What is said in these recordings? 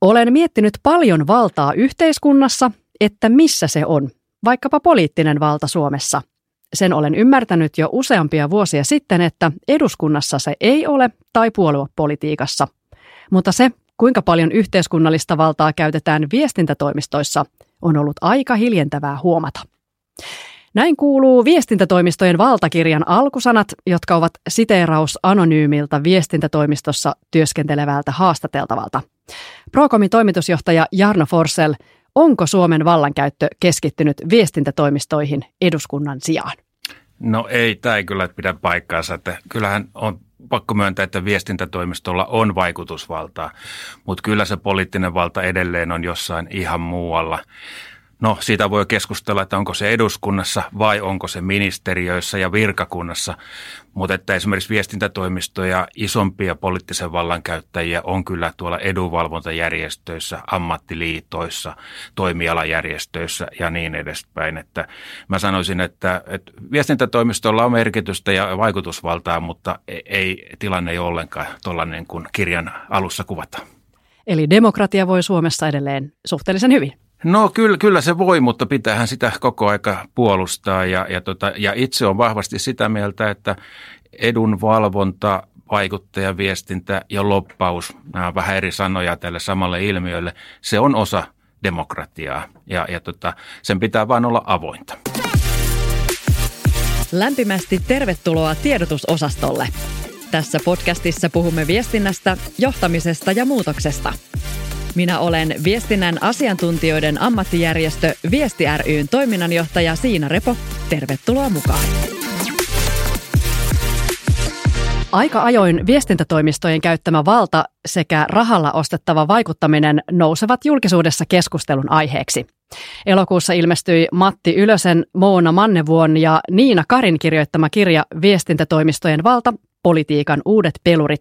Olen miettinyt paljon valtaa yhteiskunnassa, että missä se on, vaikkapa poliittinen valta Suomessa. Sen olen ymmärtänyt jo useampia vuosia sitten, että eduskunnassa se ei ole tai puoluepolitiikassa. Mutta se, kuinka paljon yhteiskunnallista valtaa käytetään viestintätoimistoissa, on ollut aika hiljentävää huomata. Näin kuuluu viestintätoimistojen valtakirjan alkusanat, jotka ovat siteeraus anonyymiltä viestintätoimistossa työskentelevältä haastateltavalta. Procomin toimitusjohtaja Jarno Forsell, onko Suomen vallankäyttö keskittynyt viestintätoimistoihin eduskunnan sijaan? No ei, tämä ei kyllä pidä paikkaansa. Että kyllähän on pakko myöntää, että viestintätoimistolla on vaikutusvaltaa, mutta kyllä se poliittinen valta edelleen on jossain ihan muualla. No siitä voi keskustella, että onko se eduskunnassa vai onko se ministeriöissä ja virkakunnassa, mutta että esimerkiksi viestintätoimistoja, isompia poliittisen vallan käyttäjiä on kyllä tuolla edunvalvontajärjestöissä, ammattiliitoissa, toimialajärjestöissä ja niin edespäin. Että mä sanoisin, että, että viestintätoimistolla on merkitystä ja vaikutusvaltaa, mutta ei tilanne ei ole ollenkaan tuollainen kuin kirjan alussa kuvataan. Eli demokratia voi Suomessa edelleen suhteellisen hyvin. No kyllä, kyllä se voi, mutta pitäähän sitä koko aika puolustaa ja, ja, tota, ja itse on vahvasti sitä mieltä, että edunvalvonta, vaikuttajaviestintä ja loppaus, nämä on vähän eri sanoja tälle samalle ilmiölle, se on osa demokratiaa ja, ja tota, sen pitää vain olla avointa. Lämpimästi tervetuloa tiedotusosastolle. Tässä podcastissa puhumme viestinnästä, johtamisesta ja muutoksesta – minä olen viestinnän asiantuntijoiden ammattijärjestö Viesti ryn toiminnanjohtaja Siina Repo. Tervetuloa mukaan. Aika ajoin viestintätoimistojen käyttämä valta sekä rahalla ostettava vaikuttaminen nousevat julkisuudessa keskustelun aiheeksi. Elokuussa ilmestyi Matti Ylösen, Moona Mannevuon ja Niina Karin kirjoittama kirja Viestintätoimistojen valta, politiikan uudet pelurit.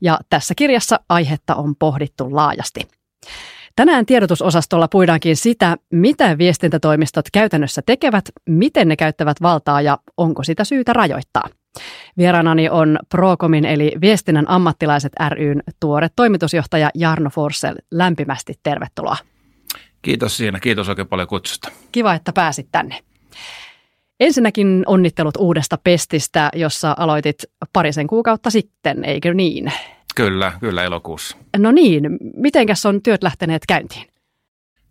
Ja tässä kirjassa aihetta on pohdittu laajasti. Tänään tiedotusosastolla puidaankin sitä, mitä viestintätoimistot käytännössä tekevät, miten ne käyttävät valtaa ja onko sitä syytä rajoittaa. Vieraanani on Procomin eli Viestinnän ammattilaiset ryn tuore toimitusjohtaja Jarno Forsell. Lämpimästi tervetuloa. Kiitos siinä. Kiitos oikein paljon kutsusta. Kiva, että pääsit tänne. Ensinnäkin onnittelut uudesta pestistä, jossa aloitit parisen kuukautta sitten, eikö niin? Kyllä, kyllä elokuussa. No niin, mitenkäs on työt lähteneet käyntiin?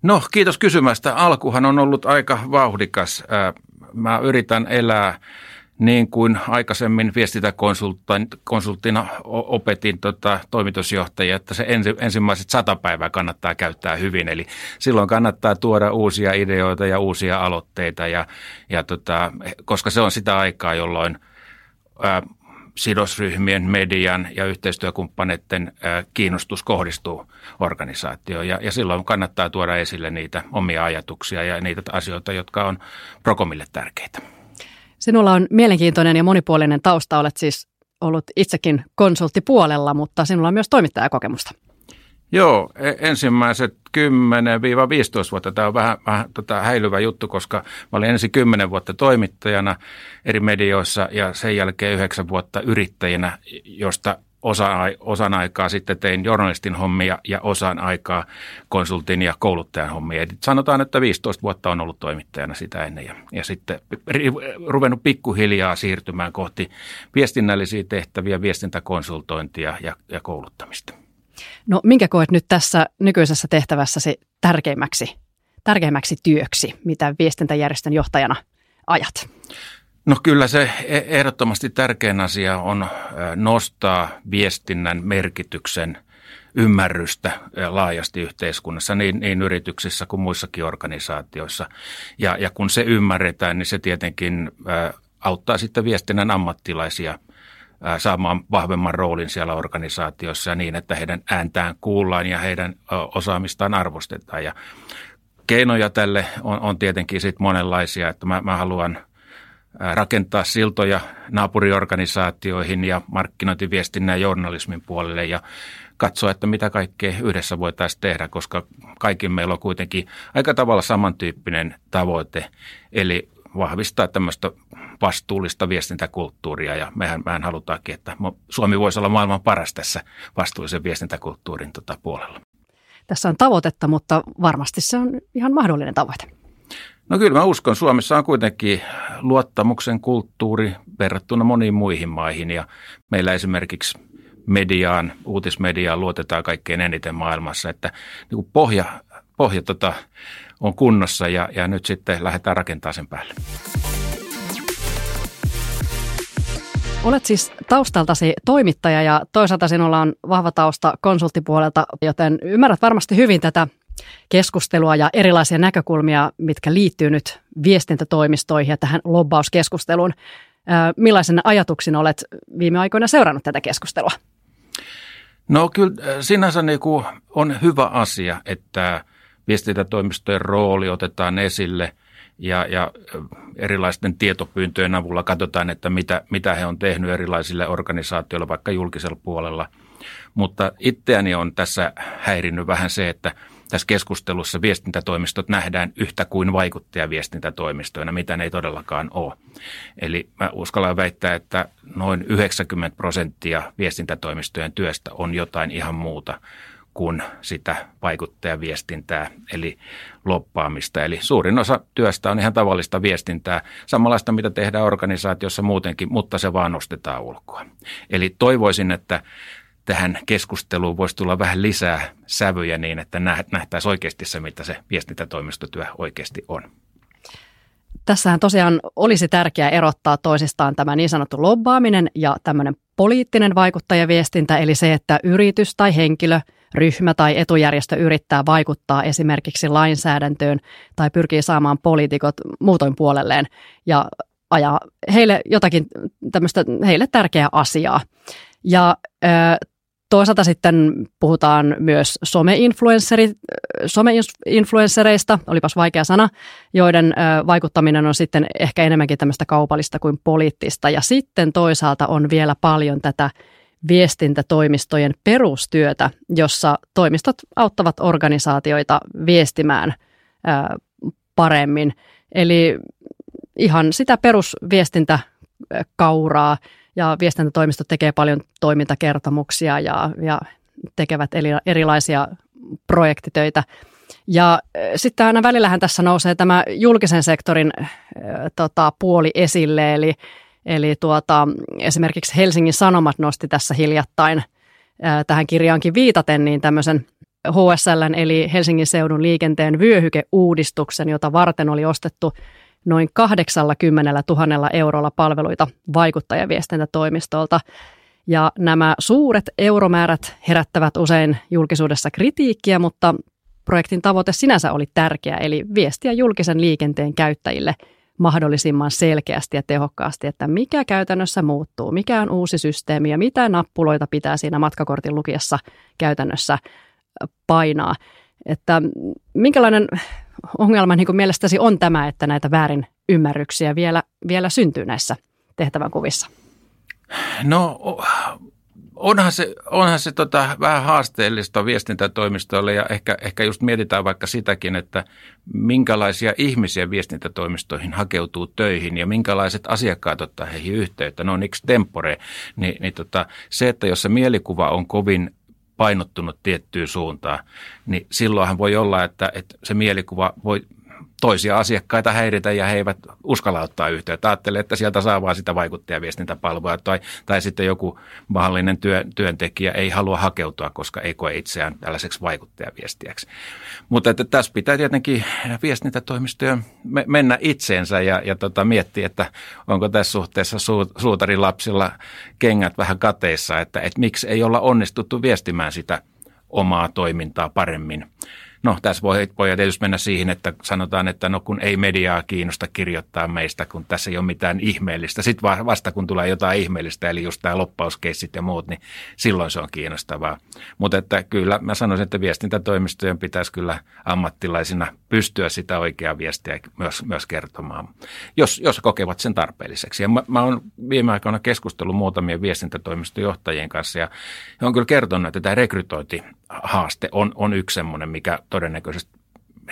No kiitos kysymästä. Alkuhan on ollut aika vauhdikas. Mä yritän elää niin kuin aikaisemmin viestintäkonsulttina opetin tota, toimitusjohtajia, että se ensi, ensimmäiset sata päivää kannattaa käyttää hyvin. Eli silloin kannattaa tuoda uusia ideoita ja uusia aloitteita, ja, ja tota, koska se on sitä aikaa, jolloin ää, sidosryhmien, median ja yhteistyökumppaneiden kiinnostus kohdistuu organisaatioon. Ja, ja silloin kannattaa tuoda esille niitä omia ajatuksia ja niitä asioita, jotka on Prokomille tärkeitä. Sinulla on mielenkiintoinen ja monipuolinen tausta. Olet siis ollut itsekin konsulttipuolella, mutta sinulla on myös toimittajakokemusta. Joo, e, ensimmäiset 10-15 vuotta. Tämä on vähän, vähän tota häilyvä juttu, koska mä olin ensin 10 vuotta toimittajana eri medioissa ja sen jälkeen 9 vuotta yrittäjänä, josta osa, osan aikaa sitten tein journalistin hommia ja osan aikaa konsultin ja kouluttajan hommia. Eli sanotaan, että 15 vuotta on ollut toimittajana sitä ennen ja, ja sitten ruvennut pikkuhiljaa siirtymään kohti viestinnällisiä tehtäviä, viestintäkonsultointia ja, ja kouluttamista. No minkä koet nyt tässä nykyisessä tehtävässäsi tärkeimmäksi, tärkeimmäksi työksi, mitä viestintäjärjestön johtajana ajat? No kyllä se e- ehdottomasti tärkein asia on nostaa viestinnän merkityksen ymmärrystä laajasti yhteiskunnassa, niin, niin yrityksissä kuin muissakin organisaatioissa. Ja, ja kun se ymmärretään, niin se tietenkin auttaa sitten viestinnän ammattilaisia – saamaan vahvemman roolin siellä organisaatiossa niin, että heidän ääntään kuullaan ja heidän osaamistaan arvostetaan. Ja keinoja tälle on, on tietenkin sit monenlaisia, että mä, mä haluan rakentaa siltoja naapuriorganisaatioihin ja markkinointiviestinnän ja journalismin puolelle ja katsoa, että mitä kaikkea yhdessä voitaisiin tehdä, koska kaikki meillä on kuitenkin aika tavalla samantyyppinen tavoite, eli vahvistaa tämmöistä vastuullista viestintäkulttuuria ja mehän, mehän halutaankin, että Suomi voisi olla maailman paras tässä vastuullisen viestintäkulttuurin tota puolella. tässä on tavoitetta, mutta varmasti se on ihan mahdollinen tavoite. No kyllä mä uskon. Suomessa on kuitenkin luottamuksen kulttuuri verrattuna moniin muihin maihin ja meillä esimerkiksi mediaan, uutismediaan luotetaan kaikkein eniten maailmassa, että niin pohja, pohja tota, on kunnossa ja, ja nyt sitten lähdetään rakentamaan sen päälle. Olet siis taustaltasi toimittaja ja toisaalta sinulla on vahva tausta konsulttipuolelta, joten ymmärrät varmasti hyvin tätä keskustelua ja erilaisia näkökulmia, mitkä liittyy nyt viestintätoimistoihin ja tähän lobbauskeskusteluun. Millaisen ajatuksin olet viime aikoina seurannut tätä keskustelua? No kyllä sinänsä niin kuin on hyvä asia, että viestintätoimistojen rooli otetaan esille ja, ja erilaisten tietopyyntöjen avulla katsotaan, että mitä, mitä he on tehnyt erilaisille organisaatioille vaikka julkisella puolella. Mutta itseäni on tässä häirinnyt vähän se, että tässä keskustelussa viestintätoimistot nähdään yhtä kuin vaikuttajaviestintätoimistoina, mitä ne ei todellakaan ole. Eli mä uskallan väittää, että noin 90 prosenttia viestintätoimistojen työstä on jotain ihan muuta kuin sitä vaikuttajaviestintää, eli loppaamista. Eli suurin osa työstä on ihan tavallista viestintää, samanlaista mitä tehdään organisaatiossa muutenkin, mutta se vaan nostetaan ulkoa. Eli toivoisin, että tähän keskusteluun voisi tulla vähän lisää sävyjä niin, että nähtäisiin oikeasti se, mitä se viestintätoimistotyö oikeasti on. Tässähän tosiaan olisi tärkeää erottaa toisistaan tämä niin sanottu lobbaaminen ja tämmöinen poliittinen vaikuttajaviestintä, eli se, että yritys tai henkilö, ryhmä tai etujärjestö yrittää vaikuttaa esimerkiksi lainsäädäntöön tai pyrkii saamaan poliitikot muutoin puolelleen ja ajaa heille jotakin tämmöistä heille tärkeää asiaa. Ja Toisaalta sitten puhutaan myös some-influenssereista, olipas vaikea sana, joiden vaikuttaminen on sitten ehkä enemmänkin tämmöistä kaupallista kuin poliittista. Ja sitten toisaalta on vielä paljon tätä viestintätoimistojen perustyötä, jossa toimistot auttavat organisaatioita viestimään paremmin. Eli ihan sitä perusviestintäkauraa, ja viestintätoimistot tekee paljon toimintakertomuksia ja, ja tekevät erilaisia projektitöitä. Ja sitten aina välillähän tässä nousee tämä julkisen sektorin äh, tota, puoli esille, eli, eli tuota, esimerkiksi Helsingin Sanomat nosti tässä hiljattain äh, tähän kirjaankin viitaten niin tämmöisen HSL eli Helsingin seudun liikenteen vyöhykeuudistuksen, jota varten oli ostettu noin 80 000 eurolla palveluita vaikuttajaviestintätoimistolta. Ja nämä suuret euromäärät herättävät usein julkisuudessa kritiikkiä, mutta projektin tavoite sinänsä oli tärkeä, eli viestiä julkisen liikenteen käyttäjille mahdollisimman selkeästi ja tehokkaasti, että mikä käytännössä muuttuu, mikä on uusi systeemi ja mitä nappuloita pitää siinä matkakortin lukiessa käytännössä painaa. Että minkälainen ongelma niin mielestäsi on tämä, että näitä väärin ymmärryksiä vielä, vielä syntyy näissä tehtävänkuvissa? No onhan se, onhan se tota, vähän haasteellista viestintätoimistoille ja ehkä, ehkä just mietitään vaikka sitäkin, että minkälaisia ihmisiä viestintätoimistoihin hakeutuu töihin ja minkälaiset asiakkaat ottaa heihin yhteyttä, no on tempore, niin, niin tota, se, että jos se mielikuva on kovin painottunut tiettyyn suuntaan, niin silloinhan voi olla, että, että se mielikuva voi toisia asiakkaita häiritä ja he eivät uskalla ottaa yhteyttä. Ajattelee, että sieltä saa vaan sitä vaikuttajaviestintäpalvelua tai, tai sitten joku mahdollinen työ, työntekijä ei halua hakeutua, koska ei koe itseään tällaiseksi vaikuttajaviestiäksi. Mutta että tässä pitää tietenkin viestintätoimistojen mennä itseensä ja, ja tota, miettiä, että onko tässä suhteessa su, suutarin lapsilla kengät vähän kateissa, että, että miksi ei olla onnistuttu viestimään sitä omaa toimintaa paremmin No tässä voi, voi tietysti mennä siihen, että sanotaan, että no kun ei mediaa kiinnosta kirjoittaa meistä, kun tässä ei ole mitään ihmeellistä. Sitten vasta kun tulee jotain ihmeellistä, eli just tämä loppauskeissit ja muut, niin silloin se on kiinnostavaa. Mutta että kyllä mä sanoisin, että viestintätoimistojen pitäisi kyllä ammattilaisina pystyä sitä oikeaa viestiä myös, myös kertomaan, jos, jos kokevat sen tarpeelliseksi. Ja mä, mä oon viime aikoina keskustellut muutamien viestintätoimistojohtajien kanssa ja he on kyllä kertonut, että tämä rekrytointihaaste on, on yksi semmoinen, mikä todennäköisesti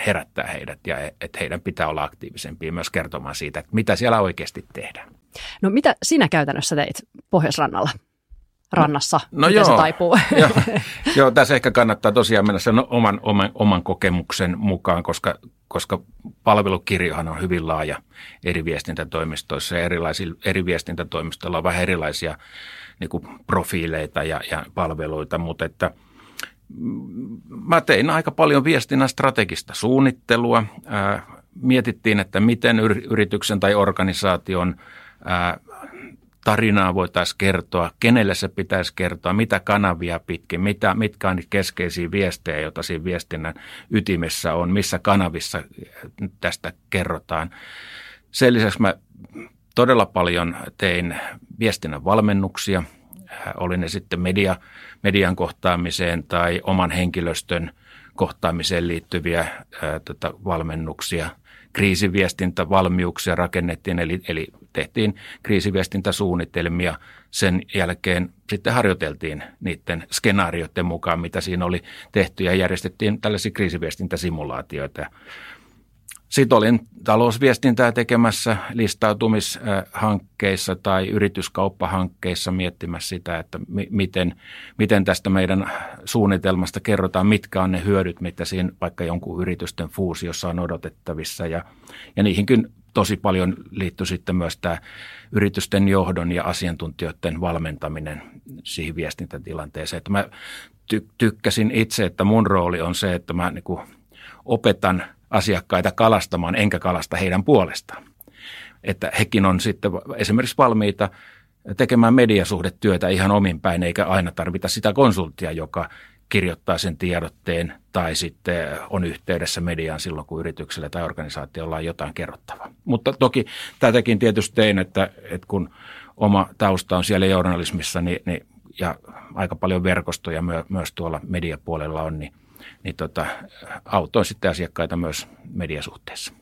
herättää heidät ja että heidän pitää olla aktiivisempia myös kertomaan siitä, että mitä siellä oikeasti tehdään. No mitä sinä käytännössä teit Pohjoisrannalla? rannassa, no, no joo, se taipuu. Joo, joo, tässä ehkä kannattaa tosiaan mennä sen oman, oman, oman kokemuksen mukaan, koska, koska palvelukirjohan on hyvin laaja eri viestintätoimistoissa ja erilaisilla, eri viestintätoimistoilla on vähän erilaisia niin kuin profiileita ja, ja palveluita, mutta että mä tein aika paljon viestinnän strategista suunnittelua. Mietittiin, että miten yrityksen tai organisaation tarinaa voitaisiin kertoa, kenelle se pitäisi kertoa, mitä kanavia pitkin, mitä, mitkä on niitä keskeisiä viestejä, joita siinä viestinnän ytimessä on, missä kanavissa tästä kerrotaan. Sen lisäksi mä todella paljon tein viestinnän valmennuksia, oli ne sitten media, median kohtaamiseen tai oman henkilöstön kohtaamiseen liittyviä ää, tota, valmennuksia – kriisiviestintävalmiuksia rakennettiin, eli, eli tehtiin kriisiviestintäsuunnitelmia. Sen jälkeen sitten harjoiteltiin niiden skenaarioiden mukaan, mitä siinä oli tehty ja järjestettiin tällaisia kriisiviestintäsimulaatioita. Sitten olin talousviestintää tekemässä listautumishankkeissa tai yrityskauppahankkeissa miettimässä sitä, että miten, miten tästä meidän suunnitelmasta kerrotaan, mitkä on ne hyödyt, mitä siinä vaikka jonkun yritysten fuusiossa on odotettavissa. Ja, ja niihinkin tosi paljon liittyy sitten myös tämä yritysten johdon ja asiantuntijoiden valmentaminen siihen viestintätilanteeseen. Että mä ty- tykkäsin itse, että mun rooli on se, että mä niin opetan – asiakkaita kalastamaan, enkä kalasta heidän puolestaan. Että hekin on sitten esimerkiksi valmiita tekemään mediasuhdetyötä ihan omin päin, eikä aina tarvita sitä konsulttia, joka kirjoittaa sen tiedotteen tai sitten on yhteydessä mediaan silloin, kun yritykselle tai organisaatiolla on jotain kerrottavaa. Mutta toki tätäkin tietysti tein, että, että kun oma tausta on siellä journalismissa niin, niin, ja aika paljon verkostoja myös tuolla mediapuolella on, niin – niin tota, autoin sitten asiakkaita myös mediasuhteessa.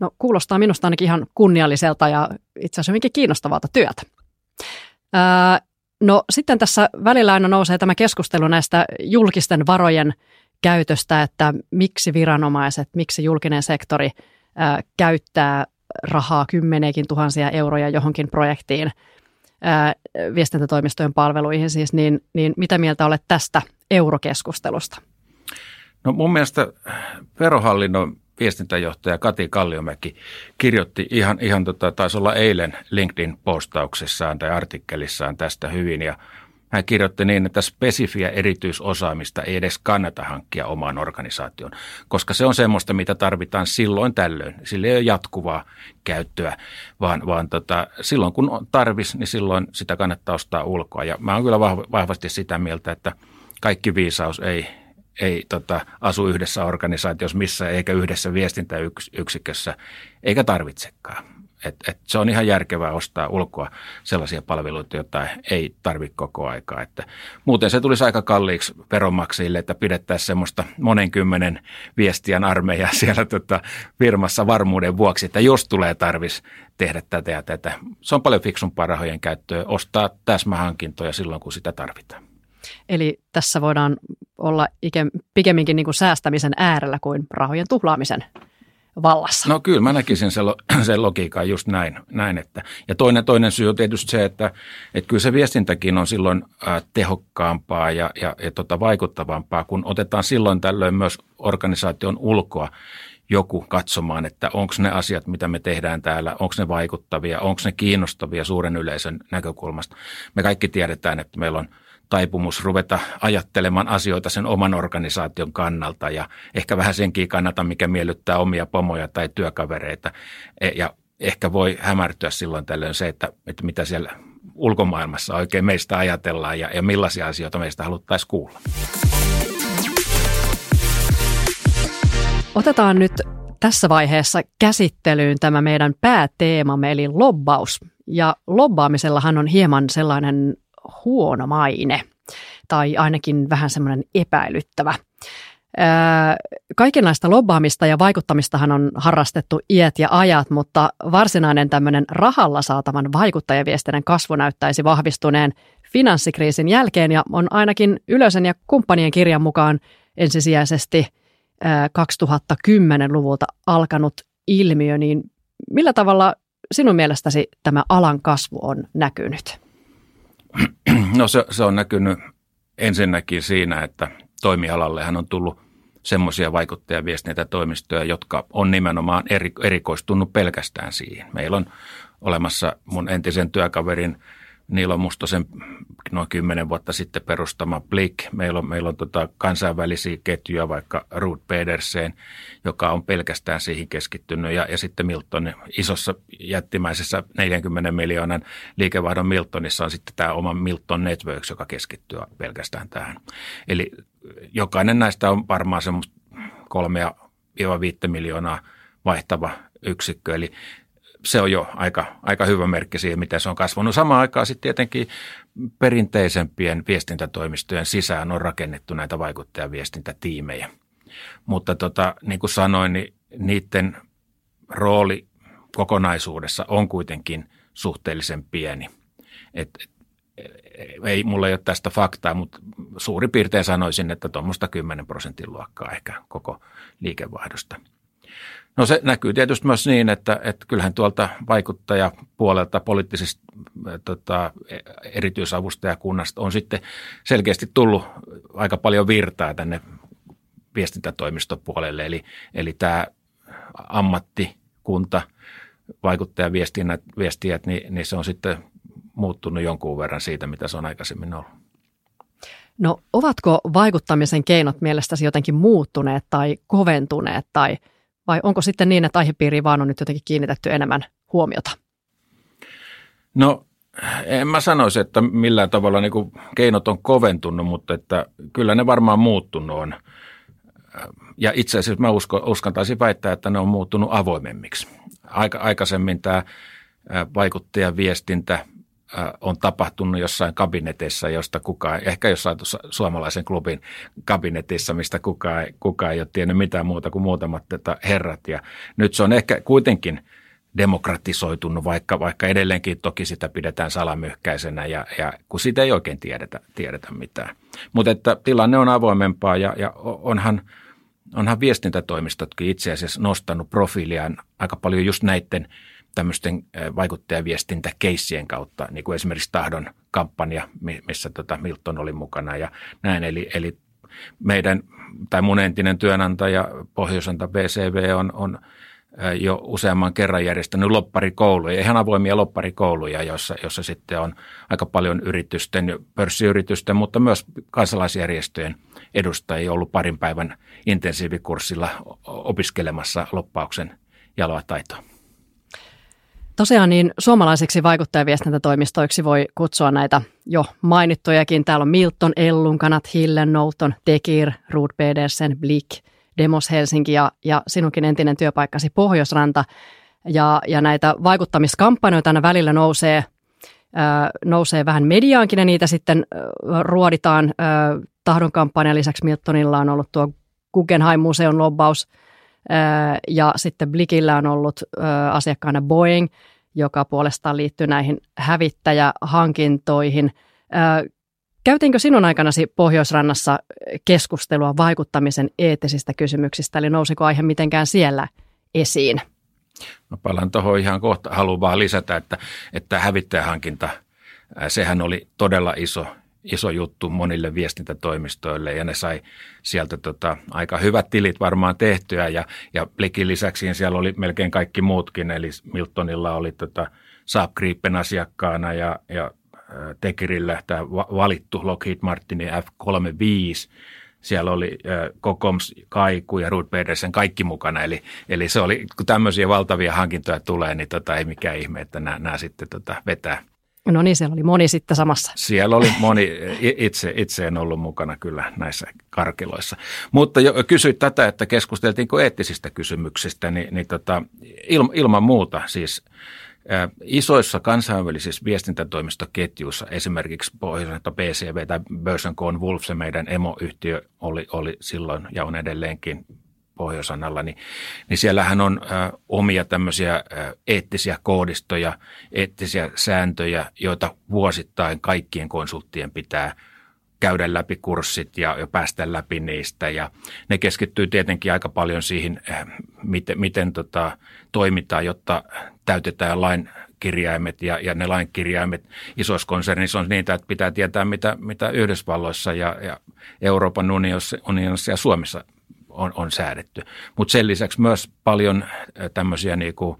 No kuulostaa minusta ainakin ihan kunnialliselta ja itse asiassa hyvinkin kiinnostavalta työtä. Öö, no sitten tässä välillä aina nousee tämä keskustelu näistä julkisten varojen käytöstä, että miksi viranomaiset, miksi julkinen sektori öö, käyttää rahaa kymmenekin tuhansia euroja johonkin projektiin, öö, viestintätoimistojen palveluihin siis, niin, niin mitä mieltä olet tästä eurokeskustelusta? No mun mielestä verohallinnon viestintäjohtaja Kati Kalliomäki kirjoitti ihan, ihan tota, taisi olla eilen LinkedIn-postauksessaan tai artikkelissaan tästä hyvin ja hän kirjoitti niin, että spesifiä erityisosaamista ei edes kannata hankkia omaan organisaatioon, koska se on semmoista, mitä tarvitaan silloin tällöin. Sillä ei ole jatkuvaa käyttöä, vaan, vaan tota, silloin kun on tarvis, niin silloin sitä kannattaa ostaa ulkoa. Ja mä oon kyllä vahvasti sitä mieltä, että kaikki viisaus ei ei tota, asu yhdessä organisaatiossa missä eikä yhdessä viestintäyksikössä, eikä tarvitsekaan. Et, et se on ihan järkevää ostaa ulkoa sellaisia palveluita, joita ei tarvitse koko aikaa. Että muuten se tulisi aika kalliiksi veronmaksajille, että pidettäisiin semmoista monenkymmenen viestiän armeija siellä tota firmassa varmuuden vuoksi, että jos tulee tarvis tehdä tätä ja tätä. Se on paljon fiksumpaa rahojen käyttöä, ostaa täsmähankintoja silloin, kun sitä tarvitaan. Eli tässä voidaan olla ikä, pikemminkin niin kuin säästämisen äärellä kuin rahojen tuhlaamisen vallassa. No kyllä mä näkisin sen, sen logiikan just näin. näin että. Ja toinen, toinen syy on tietysti se, että, että kyllä se viestintäkin on silloin äh, tehokkaampaa ja, ja, ja tota vaikuttavampaa, kun otetaan silloin tällöin myös organisaation ulkoa joku katsomaan, että onko ne asiat, mitä me tehdään täällä, onko ne vaikuttavia, onko ne kiinnostavia suuren yleisön näkökulmasta. Me kaikki tiedetään, että meillä on – taipumus ruveta ajattelemaan asioita sen oman organisaation kannalta ja ehkä vähän senkin kannalta, mikä miellyttää omia pomoja tai työkavereita. E, ja ehkä voi hämärtyä silloin tällöin se, että, että mitä siellä ulkomaailmassa oikein meistä ajatellaan ja, ja millaisia asioita meistä haluttaisiin kuulla. Otetaan nyt tässä vaiheessa käsittelyyn tämä meidän pääteemamme eli lobbaus. Ja lobbaamisellahan on hieman sellainen huono maine tai ainakin vähän semmoinen epäilyttävä. Kaikenlaista lobbaamista ja vaikuttamistahan on harrastettu iät ja ajat, mutta varsinainen tämmöinen rahalla saatavan vaikuttajaviestinnän kasvu näyttäisi vahvistuneen finanssikriisin jälkeen ja on ainakin Ylösen ja kumppanien kirjan mukaan ensisijaisesti 2010-luvulta alkanut ilmiö, niin millä tavalla sinun mielestäsi tämä alan kasvu on näkynyt? No se, se on näkynyt ensinnäkin siinä, että toimialallehan on tullut semmoisia vaikuttajaviestintätoimistoja, jotka on nimenomaan eri, erikoistunut pelkästään siihen. Meillä on olemassa mun entisen työkaverin Niilo Mustosen noin kymmenen vuotta sitten perustama Blik. Meillä on, meillä on tota kansainvälisiä ketjuja, vaikka Ruud Pedersen, joka on pelkästään siihen keskittynyt. Ja, ja sitten Milton, isossa jättimäisessä 40 miljoonan liikevaihdon Miltonissa on sitten tämä oma Milton Networks, joka keskittyy pelkästään tähän. Eli jokainen näistä on varmaan semmoista kolmea viittä miljoonaa vaihtava yksikkö. Eli se on jo aika, aika hyvä merkki siihen, miten se on kasvanut. Samaan aikaan sitten tietenkin perinteisempien viestintätoimistojen sisään on rakennettu näitä vaikuttajaviestintätiimejä. Mutta tota, niin kuin sanoin, niin niiden rooli kokonaisuudessa on kuitenkin suhteellisen pieni. Et, ei, mulla ei ole tästä faktaa, mutta suurin piirtein sanoisin, että tuommoista 10 prosentin luokkaa ehkä koko liikevaihdosta – No se näkyy tietysti myös niin, että, että kyllähän tuolta vaikuttajapuolelta poliittisista tota, erityisavustajakunnasta on sitten selkeästi tullut aika paljon virtaa tänne viestintätoimistopuolelle. Eli, eli tämä ammattikunta, vaikuttajaviestijät, niin, niin se on sitten muuttunut jonkun verran siitä, mitä se on aikaisemmin ollut. No ovatko vaikuttamisen keinot mielestäsi jotenkin muuttuneet tai koventuneet tai – vai onko sitten niin, että aihepiiriin vaan on nyt jotenkin kiinnitetty enemmän huomiota? No en mä sanoisi, että millään tavalla niin keinot on koventunut, mutta että kyllä ne varmaan muuttunut on. Ja itse asiassa mä usko, uskantaisin väittää, että ne on muuttunut avoimemmiksi. Aika, aikaisemmin tämä vaikuttajaviestintä on tapahtunut jossain kabineteissa, josta kukaan, ehkä jossain suomalaisen klubin kabinetissa, mistä kukaan, kukaan ei ole tiennyt mitään muuta kuin muutamat tätä herrat. Ja nyt se on ehkä kuitenkin demokratisoitunut, vaikka, vaikka edelleenkin toki sitä pidetään salamyhkäisenä ja, ja kun siitä ei oikein tiedetä, tiedetä mitään. Mutta että tilanne on avoimempaa ja, ja onhan, onhan viestintätoimistotkin itse asiassa nostanut profiiliaan aika paljon just näiden – tämmöisten vaikuttajaviestintäkeissien kautta, niin kuin esimerkiksi Tahdon kampanja, missä tota Milton oli mukana ja näin. Eli, eli meidän tai mun entinen työnantaja Pohjoisanta BCV on, on jo useamman kerran järjestänyt lopparikouluja, ihan avoimia lopparikouluja, jossa, jossa sitten on aika paljon yritysten, pörssiyritysten, mutta myös kansalaisjärjestöjen edustajia ollut parin päivän intensiivikurssilla opiskelemassa loppauksen jaloa taitoa. Tosiaan niin suomalaisiksi vaikuttajaviestintätoimistoiksi voi kutsua näitä jo mainittujakin. Täällä on Milton, Ellunkanat, Hillen, Nouton, Tekir, Ruud Pedersen, Blick, Demos Helsinki ja, ja sinunkin entinen työpaikkasi Pohjoisranta. Ja, ja näitä vaikuttamiskampanjoita aina välillä nousee, ää, nousee vähän mediaankin ja niitä sitten ää, ruoditaan. Ää, tahdon kampanjan lisäksi Miltonilla on ollut tuo Guggenheim-museon lobbaus – ja sitten Blikillä on ollut asiakkaana Boeing, joka puolestaan liittyy näihin hävittäjähankintoihin. Käytiinkö sinun aikanasi Pohjoisrannassa keskustelua vaikuttamisen eettisistä kysymyksistä, eli nousiko aihe mitenkään siellä esiin? No palaan tuohon ihan kohta. Haluan vaan lisätä, että, että hävittäjähankinta, sehän oli todella iso iso juttu monille viestintätoimistoille ja ne sai sieltä tota, aika hyvät tilit varmaan tehtyä ja, ja Blikin lisäksi siellä oli melkein kaikki muutkin, eli Miltonilla oli tota, Saab Gripen asiakkaana ja, ja Tekirillä tämä valittu Lockheed Martinin F-35, siellä oli äh, Kokoms, Kaiku ja Ruud Pedersen kaikki mukana. Eli, eli se oli, kun tämmöisiä valtavia hankintoja tulee, niin tota, ei mikään ihme, että nämä, nämä sitten tota, vetää No niin, siellä oli moni sitten samassa. Siellä oli moni, itse, itse en ollut mukana kyllä näissä karkeloissa. Mutta jo, kysyit tätä, että keskusteltiinko eettisistä kysymyksistä, niin, niin tota, ilma, ilman muuta siis ä, isoissa kansainvälisissä viestintätoimistoketjuissa, esimerkiksi pohjoisesta BCV tai Börsen Wolf, se meidän emoyhtiö oli, oli silloin ja on edelleenkin pohjoisanalla, niin, niin siellähän on ä, omia tämmöisiä ä, eettisiä koodistoja, eettisiä sääntöjä, joita vuosittain kaikkien konsulttien pitää käydä läpi kurssit ja, ja päästä läpi niistä. Ja ne keskittyy tietenkin aika paljon siihen, ä, miten, miten tota, toimitaan, jotta täytetään lain kirjaimet ja, ja ne lainkirjaimet isoissa konsernissa on niitä, että pitää tietää, mitä, mitä Yhdysvalloissa ja, ja Euroopan unionissa, unionissa ja Suomessa on, on säädetty. Mutta sen lisäksi myös paljon tämmöisiä niin kuin,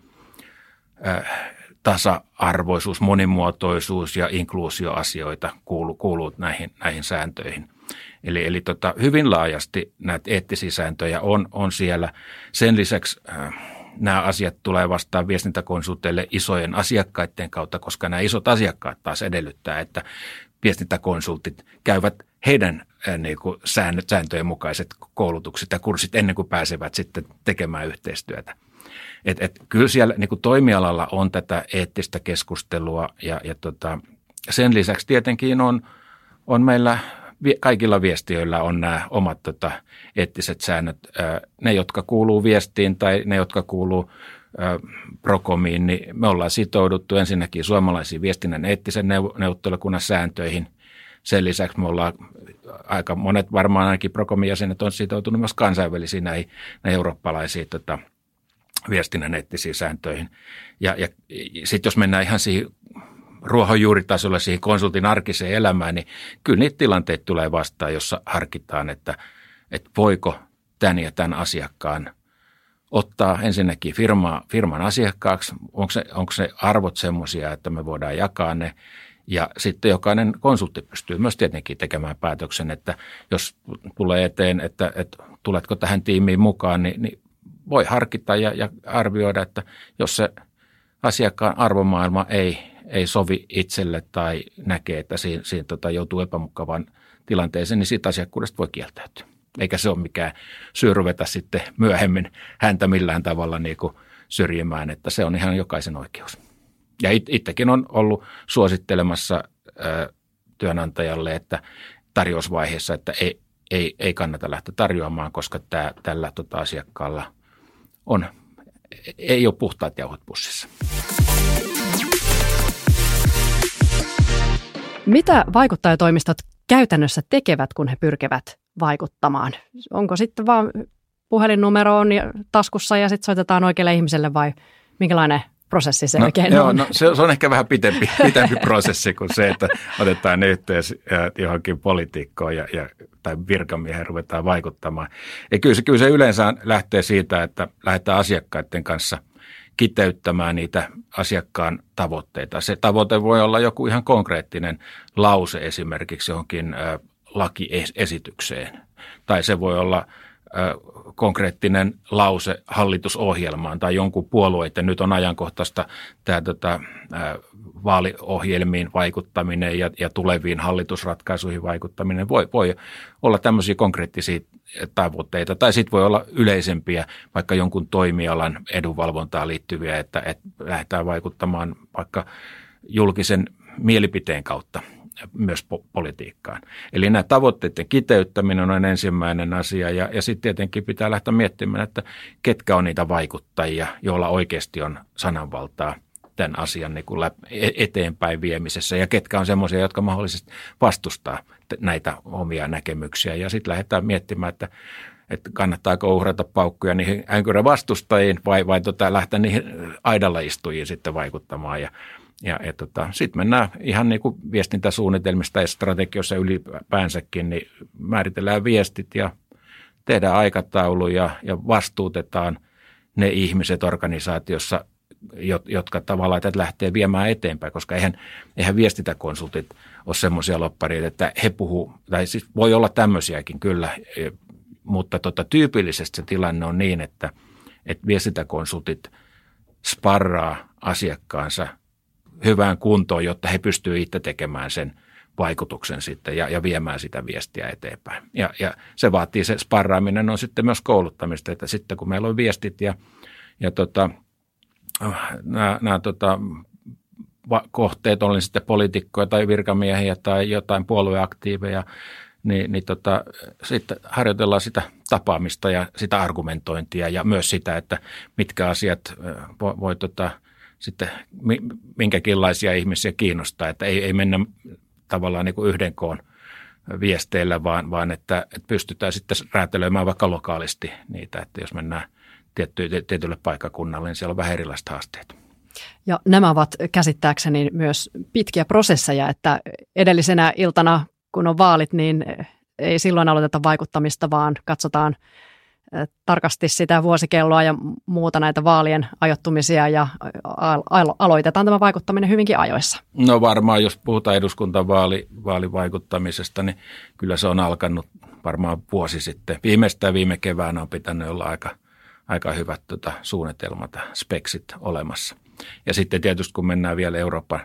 äh, tasa-arvoisuus, monimuotoisuus ja inkluusioasioita kuuluu, kuuluu näihin, näihin sääntöihin. Eli, eli tota, hyvin laajasti näitä eettisiä sääntöjä on, on siellä. Sen lisäksi äh, nämä asiat tulee vastaan viestintäkonsulteille isojen asiakkaiden kautta, koska nämä isot asiakkaat taas edellyttää, että viestintäkonsultit käyvät heidän niin kuin sääntöjen mukaiset koulutukset ja kurssit ennen kuin pääsevät sitten tekemään yhteistyötä. Et, et, kyllä siellä niin kuin toimialalla on tätä eettistä keskustelua ja, ja tota, sen lisäksi tietenkin on, on meillä kaikilla viestiöillä on nämä omat tota, eettiset säännöt. Ne, jotka kuuluu viestiin tai ne, jotka kuuluu Prokomiin, niin me ollaan sitouduttu ensinnäkin suomalaisiin viestinnän eettisen neuvottelukunnan sääntöihin. Sen lisäksi me ollaan, aika monet varmaan ainakin Prokomin jäsenet on sitoutunut myös kansainvälisiin näihin, näihin eurooppalaisiin tota, viestinnän eettisiin sääntöihin. Ja, ja sitten jos mennään ihan siihen ruohonjuuritasolla siihen konsultin arkiseen elämään, niin kyllä niitä tilanteita tulee vastaan, jossa harkitaan, että, että voiko tämän ja tämän asiakkaan ottaa ensinnäkin firma, firman asiakkaaksi, onko se, onko se arvot semmoisia, että me voidaan jakaa ne, ja sitten jokainen konsultti pystyy myös tietenkin tekemään päätöksen, että jos tulee eteen, että, että tuletko tähän tiimiin mukaan, niin, niin voi harkita ja, ja arvioida, että jos se asiakkaan arvomaailma ei, ei sovi itselle tai näkee, että siinä, siinä tota, joutuu epämukavaan tilanteeseen, niin siitä asiakkuudesta voi kieltäytyä. Eikä se ole mikään syy ruveta sitten myöhemmin häntä millään tavalla niin kuin syrjimään, että se on ihan jokaisen oikeus. Ja it, itsekin on ollut suosittelemassa ö, työnantajalle, että tarjousvaiheessa, että ei, ei, ei kannata lähteä tarjoamaan, koska tämä, tällä tota, asiakkaalla on, ei ole puhtaat jauhot pussissa. Mitä vaikuttajatoimistot käytännössä tekevät, kun he pyrkivät vaikuttamaan? Onko sitten vaan puhelinnumero on taskussa ja sitten soitetaan oikealle ihmiselle vai minkälainen prosessi se no, oikein joo, on? No, se, se on ehkä vähän pitempi, pitempi prosessi kuin se, että otetaan yhteys johonkin poliitikkoon ja, ja, tai virkamiehen ruvetaan vaikuttamaan. Ja kyllä se, kyllä se yleensä lähtee siitä, että lähdetään asiakkaiden kanssa – kiteyttämään niitä asiakkaan tavoitteita. Se tavoite voi olla joku ihan konkreettinen lause esimerkiksi johonkin lakiesitykseen. Tai se voi olla konkreettinen lause hallitusohjelmaan tai jonkun puolueiden. Nyt on ajankohtaista tämä tota, vaaliohjelmiin vaikuttaminen ja, ja tuleviin hallitusratkaisuihin vaikuttaminen. Voi, voi olla tämmöisiä konkreettisia tavoitteita tai sitten voi olla yleisempiä, vaikka jonkun toimialan edunvalvontaan liittyviä, että, että lähdetään vaikuttamaan vaikka julkisen mielipiteen kautta myös po- politiikkaan. Eli nämä tavoitteiden kiteyttäminen on ensimmäinen asia ja, ja sitten tietenkin pitää lähteä miettimään, että ketkä on niitä vaikuttajia, joilla oikeasti on sananvaltaa tämän asian niin kuin e-, eteenpäin viemisessä ja ketkä on semmoisia, jotka mahdollisesti vastustaa näitä omia näkemyksiä ja sitten lähdetään miettimään, että että kannattaako uhrata paukkuja niihin vastustajiin vai, vai tota, lähteä niihin aidalla istujiin sitten vaikuttamaan. Ja ja, ja tota, sitten mennään ihan niin kuin viestintäsuunnitelmista ja strategioissa ylipäänsäkin, niin määritellään viestit ja tehdään aikataulu ja, ja vastuutetaan ne ihmiset organisaatiossa, jotka tavallaan tätä lähtee viemään eteenpäin, koska eihän, eihän viestintäkonsultit ole semmoisia loppareita, että he puhuu, tai siis voi olla tämmöisiäkin kyllä, e, mutta tota, tyypillisesti se tilanne on niin, että, että viestintäkonsultit sparraa asiakkaansa – hyvään kuntoon, jotta he pystyvät itse tekemään sen vaikutuksen sitten ja, ja viemään sitä viestiä eteenpäin. Ja, ja se vaatii, se sparraaminen on sitten myös kouluttamista, että sitten kun meillä on viestit ja, ja tota, nämä, nämä tota, kohteet, oli sitten poliitikkoja tai virkamiehiä tai jotain puolueaktiiveja, niin, niin tota, sitten harjoitellaan sitä tapaamista ja sitä argumentointia ja myös sitä, että mitkä asiat voi, voi tota, – sitten minkäkinlaisia ihmisiä kiinnostaa, että ei, ei mennä tavallaan niin kuin yhden koon viesteillä, vaan, vaan että, että pystytään sitten räätälöimään vaikka lokaalisti niitä, että jos mennään tietty, tietylle paikakunnalle, niin siellä on vähän erilaiset haasteet. Ja nämä ovat käsittääkseni myös pitkiä prosesseja, että edellisenä iltana, kun on vaalit, niin ei silloin aloiteta vaikuttamista, vaan katsotaan tarkasti sitä vuosikelloa ja muuta näitä vaalien ajoittumisia ja aloitetaan tämä vaikuttaminen hyvinkin ajoissa. No varmaan, jos puhutaan eduskuntavaalivaikuttamisesta, niin kyllä se on alkanut varmaan vuosi sitten. Viimeistään viime keväänä on pitänyt olla aika, aika hyvät tota, suunnitelmat speksit olemassa. Ja sitten tietysti kun mennään vielä Euroopan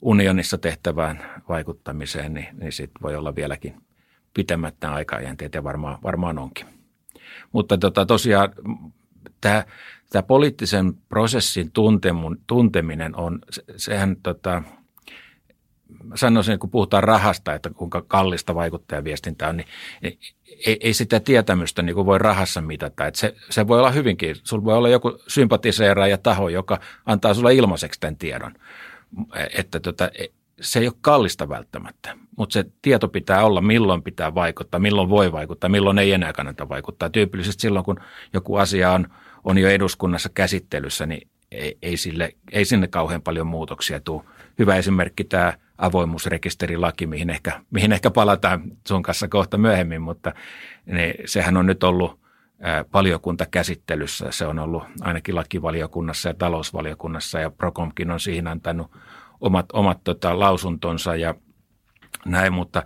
unionissa tehtävään vaikuttamiseen, niin, niin sitten voi olla vieläkin pitemmättä aikajänteet ja varmaan, varmaan onkin. Mutta tota, tosiaan tämä, tämä poliittisen prosessin tuntemun, tunteminen on, sehän tota, sanoisin, kun puhutaan rahasta, että kuinka kallista vaikuttajaviestintä on, niin ei, ei sitä tietämystä niin kuin voi rahassa mitata. Että se, se voi olla hyvinkin, sulla voi olla joku sympatiseera ja taho, joka antaa sulle ilmaiseksi tämän tiedon. Että tota, se ei ole kallista välttämättä, mutta se tieto pitää olla, milloin pitää vaikuttaa, milloin voi vaikuttaa, milloin ei enää kannata vaikuttaa. Tyypillisesti silloin, kun joku asia on, on jo eduskunnassa käsittelyssä, niin ei, ei, sille, ei sinne kauhean paljon muutoksia tule. Hyvä esimerkki tämä avoimuusrekisterilaki, mihin ehkä, mihin ehkä palataan sun kanssa kohta myöhemmin, mutta ne, sehän on nyt ollut valiokuntakäsittelyssä. Se on ollut ainakin lakivaliokunnassa ja talousvaliokunnassa ja Prokomkin on siihen antanut – omat, omat tota, lausuntonsa ja näin, mutta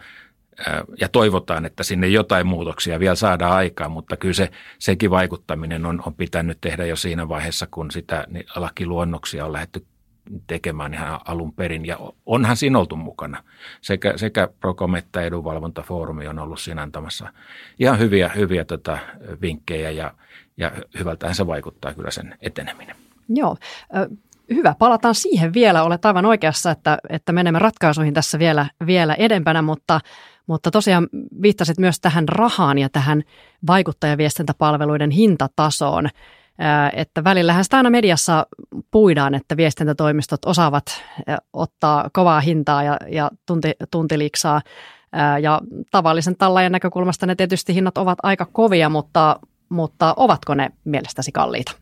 ja toivotaan, että sinne jotain muutoksia vielä saadaan aikaa, mutta kyllä se, sekin vaikuttaminen on, on pitänyt tehdä jo siinä vaiheessa, kun sitä niin lakiluonnoksia on lähdetty tekemään ihan alun perin. Ja onhan siinä oltu mukana. Sekä, sekä Procom että edunvalvontafoorumi on ollut siinä antamassa ihan hyviä, hyviä tota, vinkkejä ja, ja hyvältähän se vaikuttaa kyllä sen eteneminen. Joo. Hyvä, palataan siihen vielä. Olet aivan oikeassa, että, että menemme ratkaisuihin tässä vielä, vielä edempänä, mutta, mutta tosiaan viittasit myös tähän rahaan ja tähän vaikuttajaviestintäpalveluiden hintatasoon. Että välillähän sitä aina mediassa puidaan, että viestintätoimistot osaavat ottaa kovaa hintaa ja, ja tunti, tuntiliksaa. Ja tavallisen tallajan näkökulmasta ne tietysti hinnat ovat aika kovia, mutta, mutta ovatko ne mielestäsi kalliita?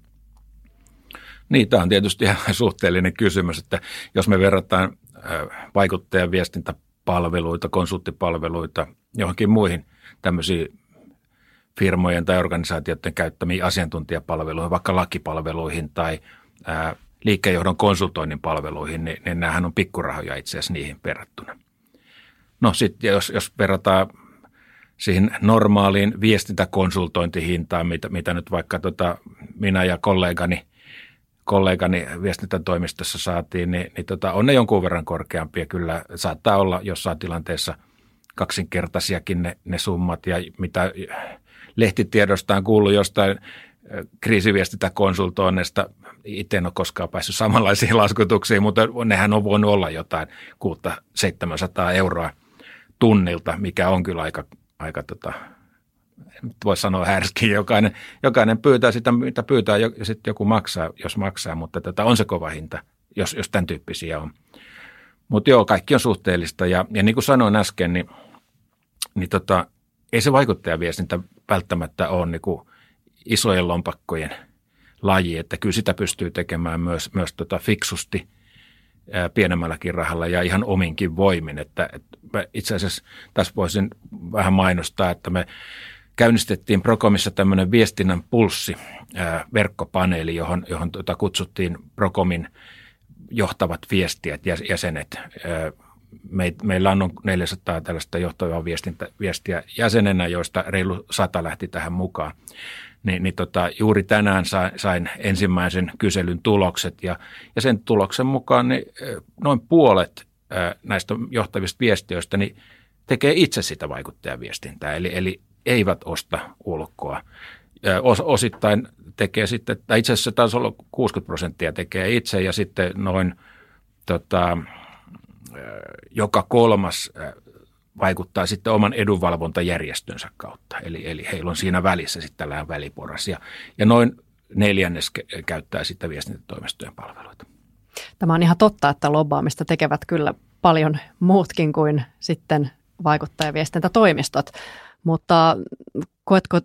Niin, tämä on tietysti ihan suhteellinen kysymys, että jos me verrataan vaikuttajan viestintäpalveluita, konsulttipalveluita johonkin muihin tämmöisiin firmojen tai organisaatioiden käyttämiin asiantuntijapalveluihin, vaikka lakipalveluihin tai ää, liikkeenjohdon konsultoinnin palveluihin, niin, niin nämähän on pikkurahoja itse asiassa niihin verrattuna. No sitten jos, jos verrataan siihen normaaliin viestintäkonsultointihintaan, mitä, mitä nyt vaikka tota minä ja kollegani – kollegani viestintätoimistossa saatiin, niin, niin tota, on ne jonkun verran korkeampia. Kyllä saattaa olla jossain tilanteessa kaksinkertaisiakin ne, ne summat ja mitä lehtitiedosta on kuullut jostain kriisiviestintäkonsultoinnista. Itse en ole koskaan päässyt samanlaisiin laskutuksiin, mutta nehän on voinut olla jotain 600-700 euroa tunnilta, mikä on kyllä aika, aika tota, voi sanoa härski, jokainen, jokainen pyytää sitä, mitä pyytää, ja sitten joku maksaa, jos maksaa, mutta tätä on se kova hinta, jos, jos tämän tyyppisiä on. Mutta joo, kaikki on suhteellista, ja, ja niin kuin sanoin äsken, niin, niin tota, ei se vaikuttajaviestintä välttämättä ole niin kuin isojen lompakkojen laji, että kyllä sitä pystyy tekemään myös, myös tota fiksusti pienemmälläkin rahalla ja ihan ominkin voimin. Että, että itse asiassa tässä voisin vähän mainostaa, että me käynnistettiin Prokomissa tämmöinen viestinnän pulssi verkkopaneeli, johon, johon tota, kutsuttiin Prokomin johtavat viestijät, jäsenet. Me, meillä on 400 tällaista johtavaa viestintä, viestiä jäsenenä, joista reilu sata lähti tähän mukaan. Ni, niin tota, juuri tänään sain, sain ensimmäisen kyselyn tulokset ja, ja sen tuloksen mukaan niin noin puolet näistä johtavista viestiöistä niin tekee itse sitä vaikuttajaviestintää. Eli, eli eivät osta ulkoa. Os, osittain tekee sitten, tai itse asiassa taisi olla 60 prosenttia tekee itse ja sitten noin tota, joka kolmas vaikuttaa sitten oman edunvalvontajärjestönsä kautta. Eli, eli heillä on siinä välissä sitten tällainen väliporras ja, ja noin neljännes käyttää sitten viestintätoimistojen palveluita. Tämä on ihan totta, että lobbaamista tekevät kyllä paljon muutkin kuin sitten vaikuttajaviestintätoimistot. Mutta koetko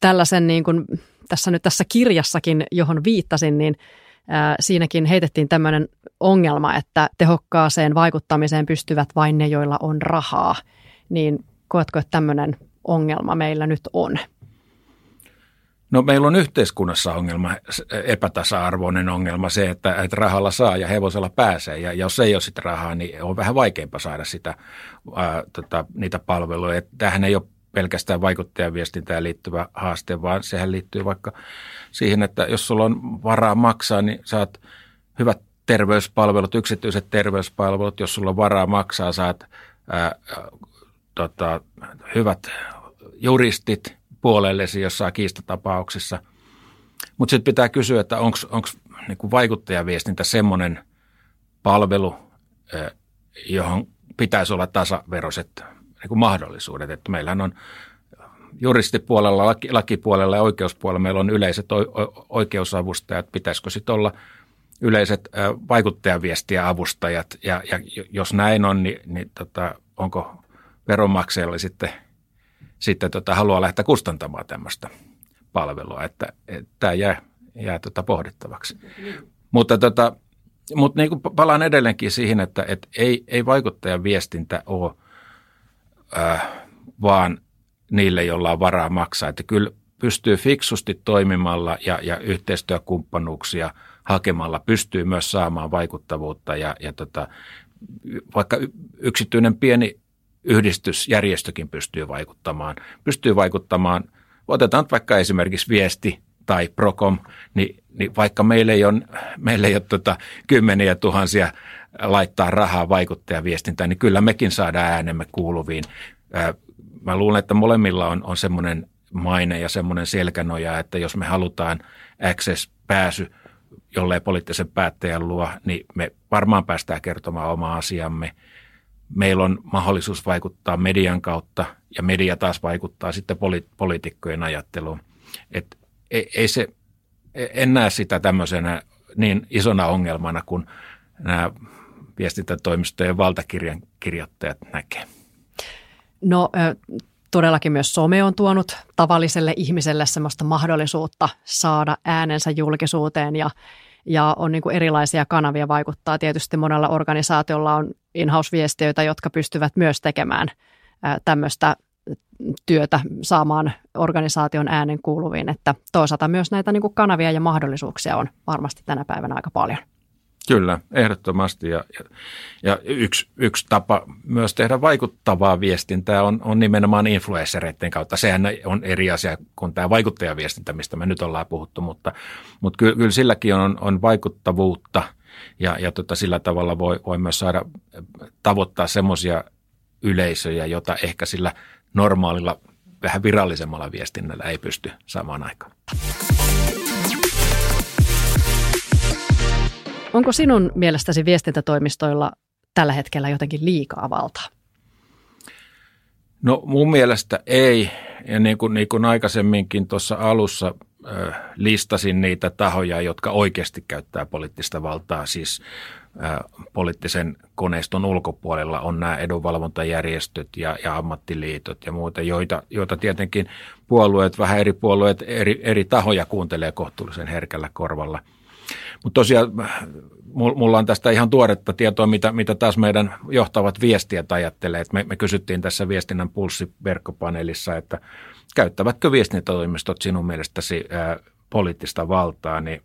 tällaisen niin kuin tässä nyt tässä kirjassakin, johon viittasin, niin Siinäkin heitettiin tämmöinen ongelma, että tehokkaaseen vaikuttamiseen pystyvät vain ne, joilla on rahaa. Niin koetko, että tämmöinen ongelma meillä nyt on? No meillä on yhteiskunnassa ongelma, epätasa-arvoinen ongelma se, että, että rahalla saa ja hevosella pääsee. Ja jos ei ole sitä rahaa, niin on vähän vaikeampaa saada sitä, ää, tota, niitä palveluja. Tähän ei ole pelkästään vaikuttajaviestintään liittyvä haaste, vaan sehän liittyy vaikka siihen, että jos sulla on varaa maksaa, niin saat hyvät terveyspalvelut, yksityiset terveyspalvelut. Jos sulla on varaa maksaa, saat ää, tota, hyvät juristit puolellesi jossain kiistatapauksessa. Mutta sitten pitää kysyä, että onko niinku vaikuttajaviestintä semmoinen palvelu, johon pitäisi olla tasaveroiset niinku mahdollisuudet. Että meillähän on juristipuolella, laki, lakipuolella ja oikeuspuolella meillä on yleiset oikeusavustajat. Pitäisikö sitten olla yleiset vaikuttajaviestiä avustajat ja, ja jos näin on, niin, niin tota, onko veronmaksajalle sitten, sitten tota, haluaa lähteä kustantamaan tämmöistä palvelua, että, tämä jää, jää tota pohdittavaksi. Mutta, tota, mutta niin palaan edelleenkin siihen, että, että ei, ei vaikuttajan viestintä ole äh, vaan niille, joilla on varaa maksaa. Että kyllä pystyy fiksusti toimimalla ja, ja yhteistyökumppanuuksia hakemalla pystyy myös saamaan vaikuttavuutta ja, ja tota, vaikka yksityinen pieni yhdistysjärjestökin pystyy vaikuttamaan. Pystyy vaikuttamaan, otetaan vaikka esimerkiksi viesti tai Procom, niin, niin vaikka meillä ei ole, meillä ei ole tota, kymmeniä tuhansia laittaa rahaa vaikuttajaviestintään, niin kyllä mekin saadaan äänemme kuuluviin. Mä luulen, että molemmilla on, on semmoinen maine ja semmoinen selkänoja, että jos me halutaan access-pääsy jollei poliittisen päättäjän luo, niin me varmaan päästään kertomaan oma asiamme – meillä on mahdollisuus vaikuttaa median kautta ja media taas vaikuttaa sitten poli- poliitikkojen ajatteluun. Et ei, ei se, en näe sitä tämmöisenä niin isona ongelmana kuin nämä viestintätoimistojen valtakirjan kirjoittajat näkee. No todellakin myös some on tuonut tavalliselle ihmiselle semmoista mahdollisuutta saada äänensä julkisuuteen ja ja on niin kuin erilaisia kanavia vaikuttaa. Tietysti monella organisaatiolla on in-house-viestiöitä, jotka pystyvät myös tekemään tämmöistä työtä saamaan organisaation äänen kuuluviin, että toisaalta myös näitä niin kuin kanavia ja mahdollisuuksia on varmasti tänä päivänä aika paljon. Kyllä, ehdottomasti. Ja, ja, ja yksi, yksi tapa myös tehdä vaikuttavaa viestintää on, on nimenomaan influenssereiden kautta. Sehän on eri asia kuin tämä vaikuttajaviestintä, mistä me nyt ollaan puhuttu, mutta, mutta kyllä, kyllä silläkin on, on vaikuttavuutta ja, ja tota, sillä tavalla voi, voi myös saada tavoittaa semmoisia yleisöjä, jota ehkä sillä normaalilla vähän virallisemmalla viestinnällä ei pysty samaan aikaan. Onko sinun mielestäsi viestintätoimistoilla tällä hetkellä jotenkin liikaa valtaa? No mun mielestä ei. Ja niin kuin, niin kuin aikaisemminkin tuossa alussa äh, listasin niitä tahoja, jotka oikeasti käyttää poliittista valtaa, siis poliittisen koneiston ulkopuolella on nämä edunvalvontajärjestöt ja, ja ammattiliitot ja muuta, joita, joita tietenkin puolueet, vähän eri puolueet, eri, eri tahoja kuuntelee kohtuullisen herkällä korvalla – mutta tosiaan mulla on tästä ihan tuoretta tietoa, mitä, mitä taas meidän johtavat viestijät ajattelee. Me, me kysyttiin tässä viestinnän pulssiverkkopaneelissa, että käyttävätkö viestintätoimistot sinun mielestäsi ää, poliittista valtaa, niin,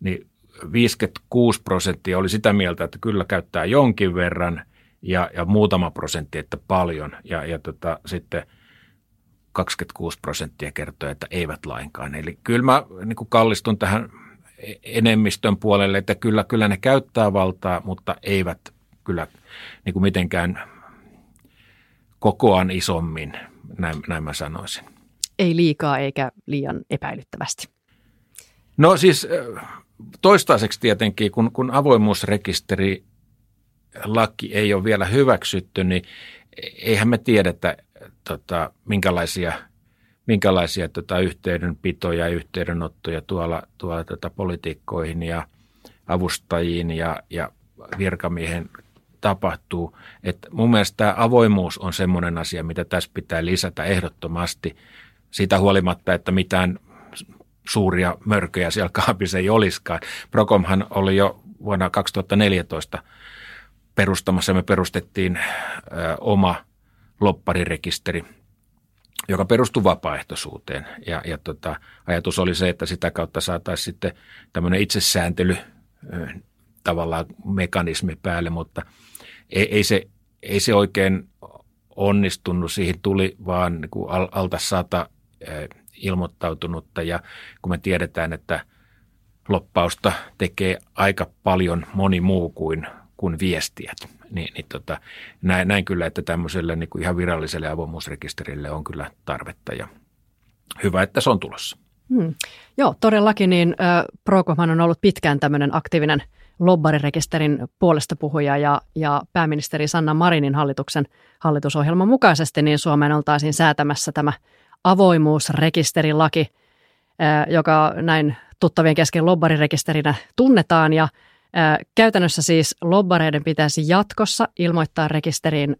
niin 56 prosenttia oli sitä mieltä, että kyllä käyttää jonkin verran ja, ja muutama prosentti, että paljon. Ja, ja tota, sitten 26 prosenttia kertoo, että eivät lainkaan. Eli kyllä mä niin kallistun tähän enemmistön puolelle, että kyllä, kyllä ne käyttää valtaa, mutta eivät kyllä niin kuin mitenkään kokoaan isommin, näin, näin mä sanoisin. Ei liikaa eikä liian epäilyttävästi. No siis toistaiseksi tietenkin, kun, kun avoimuusrekisteri laki ei ole vielä hyväksytty, niin eihän me tiedetä, tota, minkälaisia – minkälaisia tota, yhteydenpitoja ja yhteydenottoja tuolla, tuolla tota, politiikkoihin ja avustajiin ja, ja virkamiehen tapahtuu. Et mun mielestä tämä avoimuus on semmoinen asia, mitä tässä pitää lisätä ehdottomasti. Siitä huolimatta, että mitään suuria mörköjä siellä kaapissa ei olisikaan. Procomhan oli jo vuonna 2014 perustamassa, me perustettiin ö, oma lopparirekisteri, joka perustuu vapaaehtoisuuteen. Ja, ja tota, ajatus oli se, että sitä kautta saataisiin sitten tämmöinen itsesääntely tavallaan mekanismi päälle, mutta ei, ei, se, ei se oikein onnistunut. Siihen tuli vaan niin kuin alta sata ilmoittautunutta ja kun me tiedetään, että loppausta tekee aika paljon moni muu kuin, kuin viestijät, niin, niin tota, näin, näin kyllä, että tämmöiselle niin kuin ihan viralliselle avoimuusrekisterille on kyllä tarvetta ja hyvä, että se on tulossa. Hmm. Joo, todellakin niin äh, on ollut pitkään tämmöinen aktiivinen lobbarirekisterin puolesta puhuja ja, ja pääministeri Sanna Marinin hallituksen hallitusohjelman mukaisesti niin Suomeen oltaisiin säätämässä tämä avoimuusrekisterilaki, joka näin tuttavien kesken lobbarirekisterinä tunnetaan ja käytännössä siis lobbareiden pitäisi jatkossa ilmoittaa rekisteriin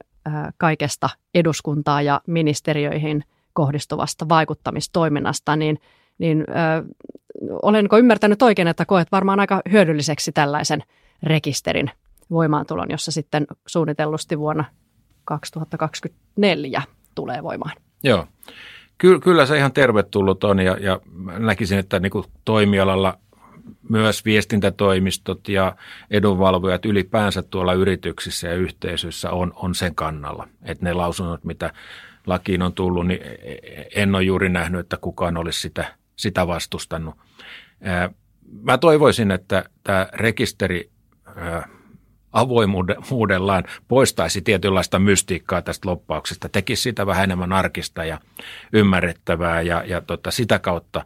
kaikesta eduskuntaa ja ministeriöihin kohdistuvasta vaikuttamistoiminnasta, niin – niin ö, olenko ymmärtänyt oikein, että koet varmaan aika hyödylliseksi tällaisen rekisterin voimaantulon, jossa sitten suunnitellusti vuonna 2024 tulee voimaan? Joo. Ky- kyllä se ihan tervetullut on ja, ja näkisin, että niin toimialalla myös viestintätoimistot ja edunvalvojat ylipäänsä tuolla yrityksissä ja yhteisöissä on, on sen kannalla. Että ne lausunnot, mitä lakiin on tullut, niin en ole juuri nähnyt, että kukaan olisi sitä sitä vastustanut. Mä toivoisin, että tämä rekisteri avoimuudellaan poistaisi tietynlaista mystiikkaa tästä loppauksesta, tekisi sitä vähän enemmän arkista ja ymmärrettävää ja, ja tota, sitä kautta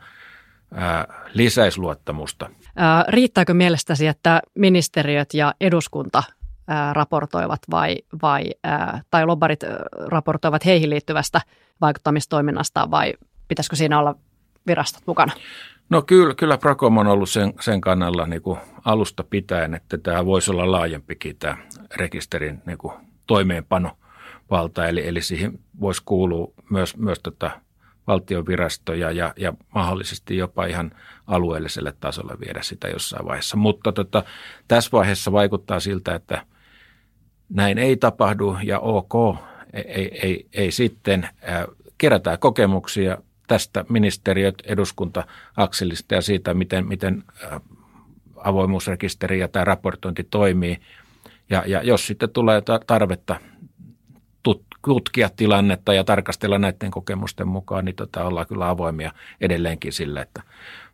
ää, lisäisi luottamusta. Ää, riittääkö mielestäsi, että ministeriöt ja eduskunta raportoivat vai, vai tai lobbarit raportoivat heihin liittyvästä vaikuttamistoiminnasta vai pitäisikö siinä olla virastot mukana? No kyllä, kyllä Pracom on ollut sen, sen kannalla niin kuin alusta pitäen, että tämä voisi olla laajempikin tämä rekisterin niin kuin toimeenpanovalta, eli, eli siihen voisi kuulua myös, myös tota valtion virastoja ja, ja mahdollisesti jopa ihan alueelliselle tasolle viedä sitä jossain vaiheessa. Mutta tota, tässä vaiheessa vaikuttaa siltä, että näin ei tapahdu ja ok, ei, ei, ei, ei sitten. Kerätään kokemuksia, tästä ministeriöt, eduskunta akselista ja siitä, miten, miten avoimuusrekisteri ja tämä raportointi toimii. Ja, ja jos sitten tulee tarvetta tutkia tilannetta ja tarkastella näiden kokemusten mukaan, niin tota, ollaan kyllä avoimia edelleenkin sille, että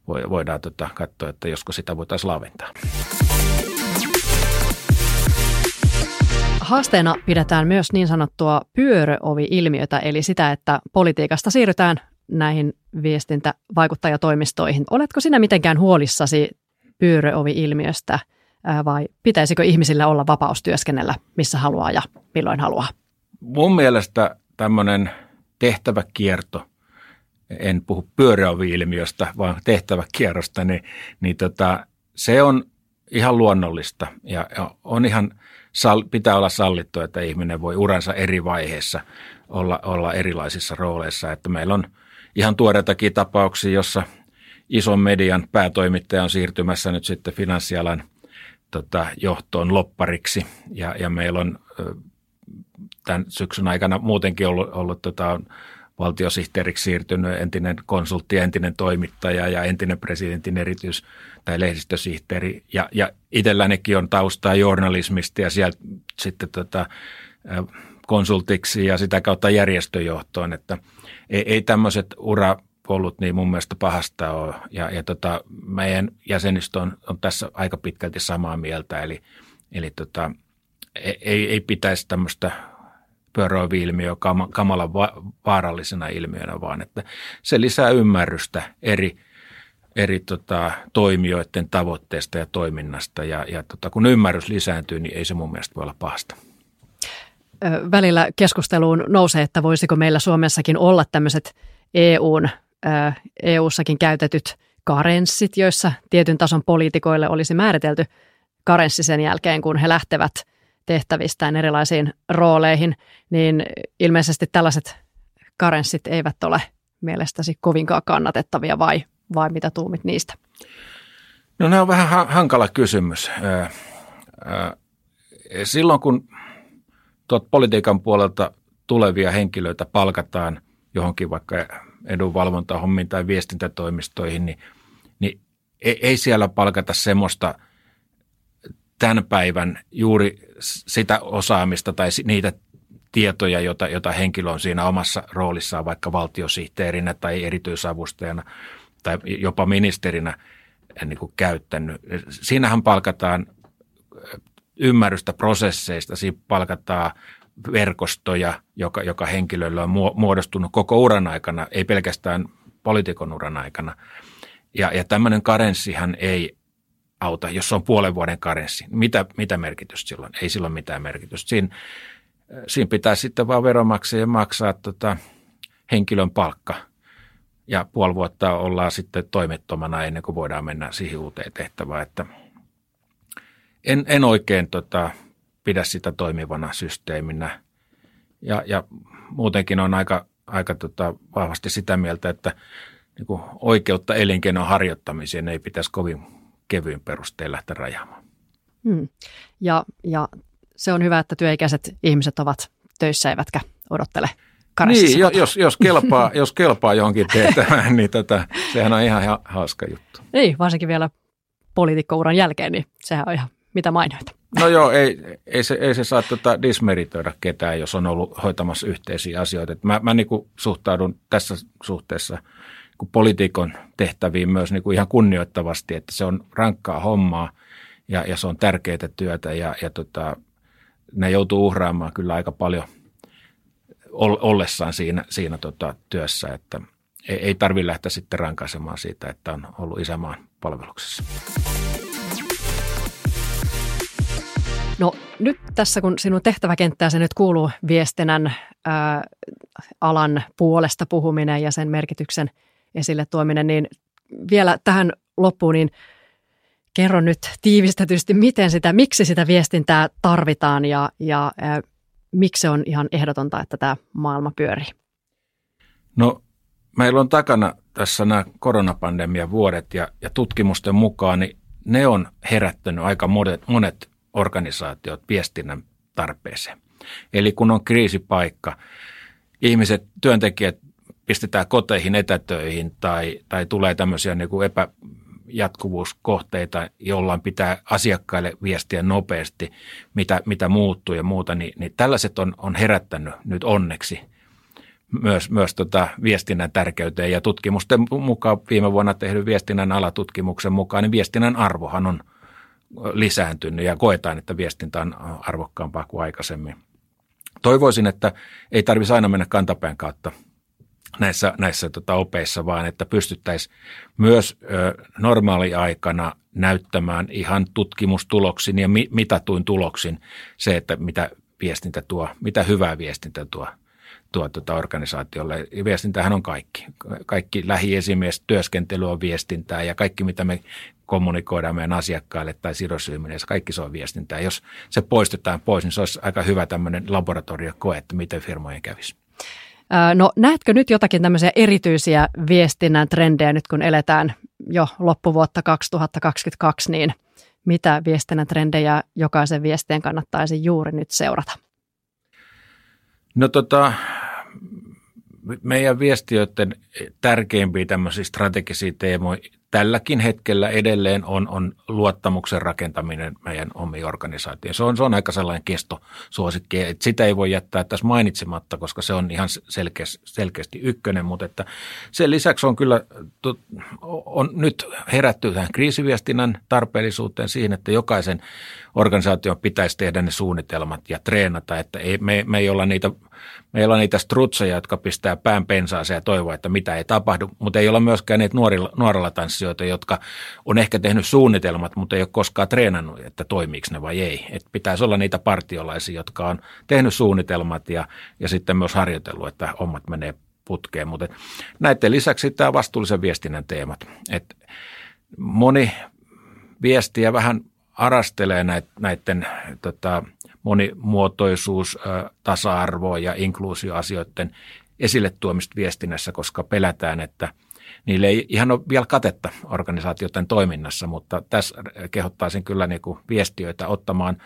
voidaan tota, katsoa, että josko sitä voitaisiin laventaa. Haasteena pidetään myös niin sanottua pyöröovi-ilmiötä, eli sitä, että politiikasta siirrytään näihin viestintävaikuttajatoimistoihin. Oletko sinä mitenkään huolissasi pyöröovi-ilmiöstä vai pitäisikö ihmisillä olla vapaus työskennellä missä haluaa ja milloin haluaa? Mun mielestä tämmöinen tehtäväkierto, en puhu pyöröovi-ilmiöstä, vaan tehtäväkierrosta, niin, niin tota, se on ihan luonnollista ja, on ihan, pitää olla sallittu, että ihminen voi uransa eri vaiheessa olla, olla erilaisissa rooleissa. Että meillä on – ihan tuoreitakin tapauksia, jossa ison median päätoimittaja on siirtymässä nyt sitten finanssialan tota, johtoon loppariksi. Ja, ja meillä on tämän syksyn aikana muutenkin ollut, ollut tota, valtiosihteeriksi siirtynyt entinen konsultti entinen toimittaja ja entinen presidentin erityis- tai lehdistösihteeri. Ja, ja itsellänikin on taustaa journalismista ja sieltä sitten tota, konsultiksi ja sitä kautta järjestöjohtoon, että – ei, ei tämmöiset urapolut niin mun mielestä pahasta ole. Ja, ja tota, meidän jäsenistö on, on tässä aika pitkälti samaa mieltä, eli, eli tota, ei, ei pitäisi tämmöistä pyöröilyilmiöä kam, kamalan va, vaarallisena ilmiönä, vaan että se lisää ymmärrystä eri, eri tota, toimijoiden tavoitteista ja toiminnasta. Ja, ja tota, kun ymmärrys lisääntyy, niin ei se mun mielestä voi olla pahasta välillä keskusteluun nousee, että voisiko meillä Suomessakin olla tämmöiset EUn, EU-sakin käytetyt karenssit, joissa tietyn tason poliitikoille olisi määritelty karenssi sen jälkeen, kun he lähtevät tehtävistään erilaisiin rooleihin, niin ilmeisesti tällaiset karenssit eivät ole mielestäsi kovinkaan kannatettavia vai vai mitä tuumit niistä? No nämä on vähän hankala kysymys. Silloin kun tuot politiikan puolelta tulevia henkilöitä palkataan johonkin vaikka edunvalvontahommiin tai viestintätoimistoihin, niin, niin ei siellä palkata semmoista tämän päivän juuri sitä osaamista tai niitä tietoja, jota, jota henkilö on siinä omassa roolissaan vaikka valtiosihteerinä tai erityisavustajana tai jopa ministerinä niin kuin käyttänyt. Siinähän palkataan ymmärrystä prosesseista, siinä palkataan verkostoja, joka, joka henkilöllä on muodostunut koko uran aikana, ei pelkästään poliitikon uran aikana. Ja, ja tämmöinen karenssihan ei auta, jos on puolen vuoden karenssi. Mitä, mitä merkitystä silloin? Ei silloin mitään merkitystä. Siinä, siinä pitää sitten vaan veronmaksajien maksaa tota henkilön palkka. Ja puoli vuotta ollaan sitten toimettomana ennen kuin voidaan mennä siihen uuteen tehtävään. Että en, en oikein tota, pidä sitä toimivana systeeminä. Ja, ja muutenkin on aika, aika tota, vahvasti sitä mieltä, että niin kuin oikeutta elinkeinon harjoittamiseen ei pitäisi kovin kevyin perustein lähteä rajaamaan. Hmm. Ja, ja se on hyvä, että työikäiset ihmiset ovat töissä eivätkä odottele Niin, jos, jos, kelpaa, jos kelpaa johonkin tehtävään, niin tätä, sehän on ihan hauska juttu. Ei, varsinkin vielä poliitikkouran jälkeen, niin sehän on ihan mitä mainoita. No joo, ei, ei, se, ei se saa tota dismeritoida ketään, jos on ollut hoitamassa yhteisiä asioita. Et mä mä niin suhtaudun tässä suhteessa niin poliitikon tehtäviin myös niin kuin ihan kunnioittavasti, että se on rankkaa hommaa ja, ja se on tärkeää työtä ja, ja tota, ne joutuu uhraamaan kyllä aika paljon ollessaan siinä, siinä tota työssä, että ei, ei tarvitse lähteä sitten rankaisemaan siitä, että on ollut isämaan palveluksessa. No nyt tässä, kun sinun tehtäväkenttääsi nyt kuuluu viestinnän ää, alan puolesta puhuminen ja sen merkityksen esille tuominen, niin vielä tähän loppuun, niin kerro nyt tiivistetysti, miten sitä, miksi sitä viestintää tarvitaan ja, ja ää, miksi se on ihan ehdotonta, että tämä maailma pyörii? No meillä on takana tässä nämä koronapandemian vuodet ja, ja tutkimusten mukaan niin ne on herättänyt aika monet, monet organisaatiot viestinnän tarpeeseen. Eli kun on kriisipaikka, ihmiset, työntekijät pistetään koteihin etätöihin tai, tai tulee tämmöisiä niin kuin epäjatkuvuuskohteita, jollain pitää asiakkaille viestiä nopeasti, mitä, mitä muuttuu ja muuta, niin, niin tällaiset on, on herättänyt nyt onneksi myös, myös tota viestinnän tärkeyteen. Ja tutkimusten mukaan, viime vuonna tehdyn viestinnän alatutkimuksen mukaan, niin viestinnän arvohan on – lisääntynyt ja koetaan, että viestintä on arvokkaampaa kuin aikaisemmin. Toivoisin, että ei tarvitsisi aina mennä kantapään kautta näissä, näissä tota opeissa, vaan että pystyttäisiin myös ö, normaaliaikana näyttämään ihan tutkimustuloksin ja mi, mitatuin tuloksin se, että mitä viestintä tuo, mitä hyvää viestintä tuo tuo tuota organisaatiolle. Viestintähän on kaikki. Kaikki lähiesimies työskentely on viestintää ja kaikki mitä me kommunikoidaan meidän asiakkaille tai sidosryhmille, kaikki se on viestintää. Jos se poistetaan pois, niin se olisi aika hyvä tämmöinen laboratoriokoe, että miten firmojen kävisi. No näetkö nyt jotakin tämmöisiä erityisiä viestinnän trendejä nyt kun eletään jo loppuvuotta 2022, niin mitä viestinnän trendejä jokaisen viestien kannattaisi juuri nyt seurata? No tota, meidän viestiöiden tärkeimpiä tämmöisiä strategisia teemoja tälläkin hetkellä edelleen on, on luottamuksen rakentaminen meidän omiin organisaatioon. Se on, se on aika sellainen kestosuosikki, että sitä ei voi jättää tässä mainitsematta, koska se on ihan selkeästi, selkeästi ykkönen, mutta että sen lisäksi on kyllä on nyt herätty tähän kriisiviestinnän tarpeellisuuteen siihen, että jokaisen organisaation pitäisi tehdä ne suunnitelmat ja treenata, että ei, me, me ei olla niitä Meillä on niitä strutseja, jotka pistää pään pensaaseen ja toivoo, että mitä ei tapahdu, mutta ei olla myöskään niitä nuorilla, nuorilla tanssijoita, jotka on ehkä tehnyt suunnitelmat, mutta ei ole koskaan treenannut, että toimiiko ne vai ei. Et pitäisi olla niitä partiolaisia, jotka on tehnyt suunnitelmat ja, ja sitten myös harjoitellut, että hommat menee putkeen. Mutta näiden lisäksi tämä vastuullisen viestinnän teemat. Et moni viestiä vähän arastelee näiden tota, monimuotoisuus, tasa-arvo ja inkluusioasioiden esille tuomista viestinnässä, koska pelätään, että niille ei ihan ole vielä katetta organisaatioiden toiminnassa, mutta tässä kehottaisin kyllä niin kuin viestiöitä ottamaan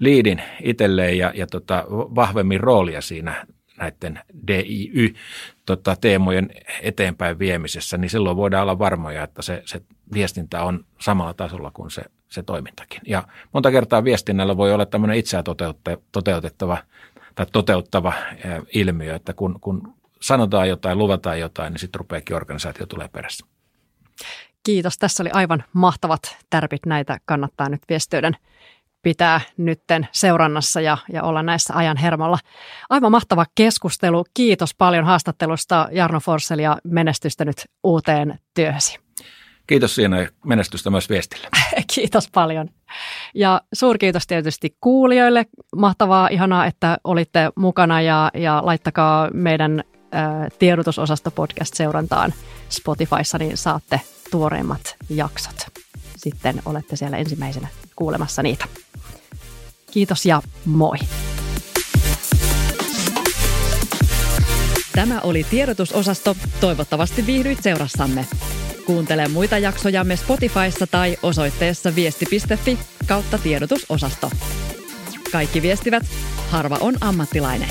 liidin itselleen ja, ja tota, vahvemmin roolia siinä näiden DIY-teemojen tota, eteenpäin viemisessä, niin silloin voidaan olla varmoja, että se, se viestintä on samalla tasolla kuin se, se toimintakin. Ja monta kertaa viestinnällä voi olla tämmöinen itseä toteutettava tai toteuttava ilmiö, että kun, kun sanotaan jotain, luvataan jotain, niin sitten rupeakin organisaatio tulee perässä. Kiitos. Tässä oli aivan mahtavat tärpit. Näitä kannattaa nyt viestiöiden pitää nytten seurannassa ja, ja olla näissä ajan hermolla. Aivan mahtava keskustelu. Kiitos paljon haastattelusta Jarno Forssell ja menestystä nyt uuteen työhösi. Kiitos siinä ja menestystä myös viestille. Kiitos paljon. Ja suurkiitos tietysti kuulijoille. Mahtavaa, ihanaa, että olitte mukana ja, ja laittakaa meidän ä, tiedotusosasto podcast seurantaan Spotifyssa, niin saatte tuoreimmat jaksot. Sitten olette siellä ensimmäisenä kuulemassa niitä. Kiitos ja moi! Tämä oli tiedotusosasto. Toivottavasti viihdyit seurassamme. Kuuntele muita jaksojamme Spotifyssa tai osoitteessa viesti.fi kautta tiedotusosasto. Kaikki viestivät, harva on ammattilainen.